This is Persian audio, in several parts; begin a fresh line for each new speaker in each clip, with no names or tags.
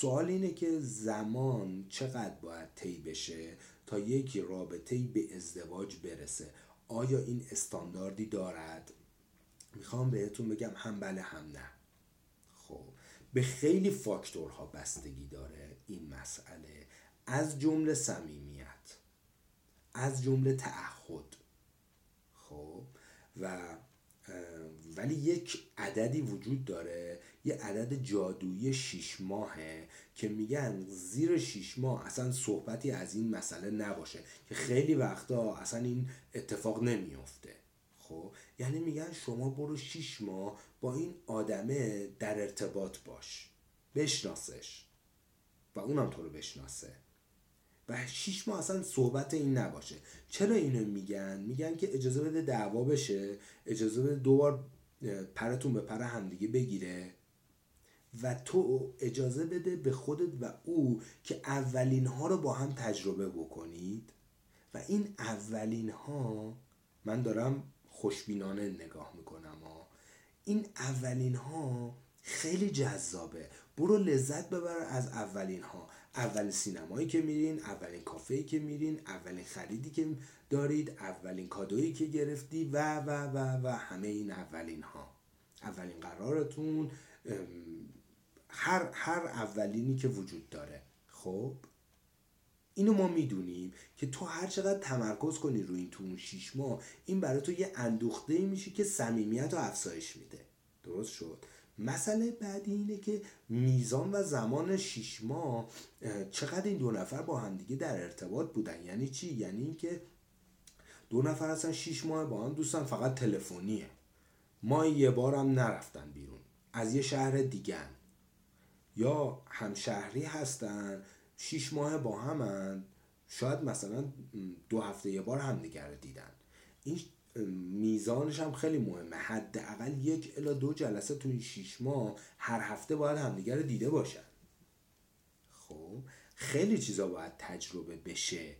سوال اینه که زمان چقدر باید طی بشه تا یک رابطه به ازدواج برسه؟ آیا این استانداردی دارد؟ می‌خوام بهتون بگم هم بله هم نه. خب به خیلی فاکتورها بستگی داره این مسئله. از جمله صمیمیت از جمله تعهد. خب و ولی یک عددی وجود داره یه عدد جادویی شیش ماهه که میگن زیر شیش ماه اصلا صحبتی از این مسئله نباشه که خیلی وقتا اصلا این اتفاق نمیافته. خب؟ یعنی میگن شما برو شیش ماه با این آدمه در ارتباط باش. بشناسش. و اونم تو رو بشناسه. و شیش ماه اصلا صحبت این نباشه. چرا اینو میگن؟ میگن که اجازه بده دعوا بشه اجازه بده دوبار پرتون به پر همدیگه بگیره. و تو اجازه بده به خودت و او که اولین ها رو با هم تجربه بکنید. و این اولین ها من دارم خوشبینانه نگاه می‌کنم ها این اولین ها خیلی جذابه. برو لذت ببر از اولین ها اولین سینمایی که میرین اولین کافه که میرین اولین خریدی که دارید اولین کادویی که گرفتی و و و و همه این اولین ها اولین قرارتون هر هر اولینی که وجود داره. خب؟ اینو ما می‌دونیم که تو هر چقدر تمرکز کنی روی این تو اون شیش ماه این برای تو یه اندوخته میشه که صمیمیت رو افزایش میده. درست شد؟ مسئله بعدی اینه که میزان و زمان شیش ماه چقدر این دو نفر با همدیگه در ارتباط بودن؟ یعنی چی؟ یعنی اینکه دو نفر اصلا شیش ماه با هم دوستن فقط تلفنیه. ما یه بارم نرفتن بیرون. از یه شهر دیگن یا همشهری هستن شیش ماه با همن. شاید مثلا دو هفته یه بار همدیگر رو دیدن. این میزانش هم خیلی مهمه. حداقل یک الا دو جلسه تو این شیش ماه هر هفته باید همدیگر رو دیده باشن. خب خیلی چیزا باید تجربه بشه.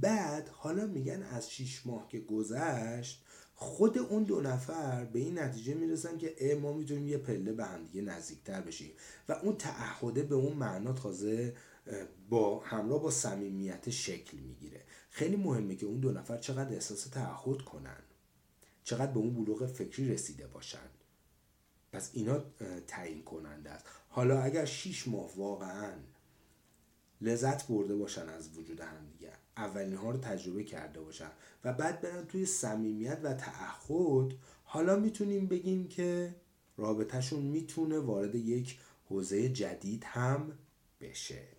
بعد حالا میگن از شیش ماه که گذشت خود اون دو نفر به این نتیجه می‌رسن که ما می‌تونیم یه پله به همدیگه نزدیکتر بشیم. و اون تعهده به اون معنا تازه با همراه با صمیمیت شکل می‌گیره. خیلی مهمه که اون دو نفر چقدر احساس تعهد کنن. چقدر به اون بلوغ فکری رسیده باشن. پس اینا تعیین کننده است. حالا اگر شیش ماه واقعا لذت برده باشن از وجود هم دیگه. اولین ها رو تجربه کرده باشن. و بعد برن توی صمیمیت و تعهد. حالا می‌تونیم بگیم که رابطهشون می‌تونه وارد یک حوزه جدید هم بشه.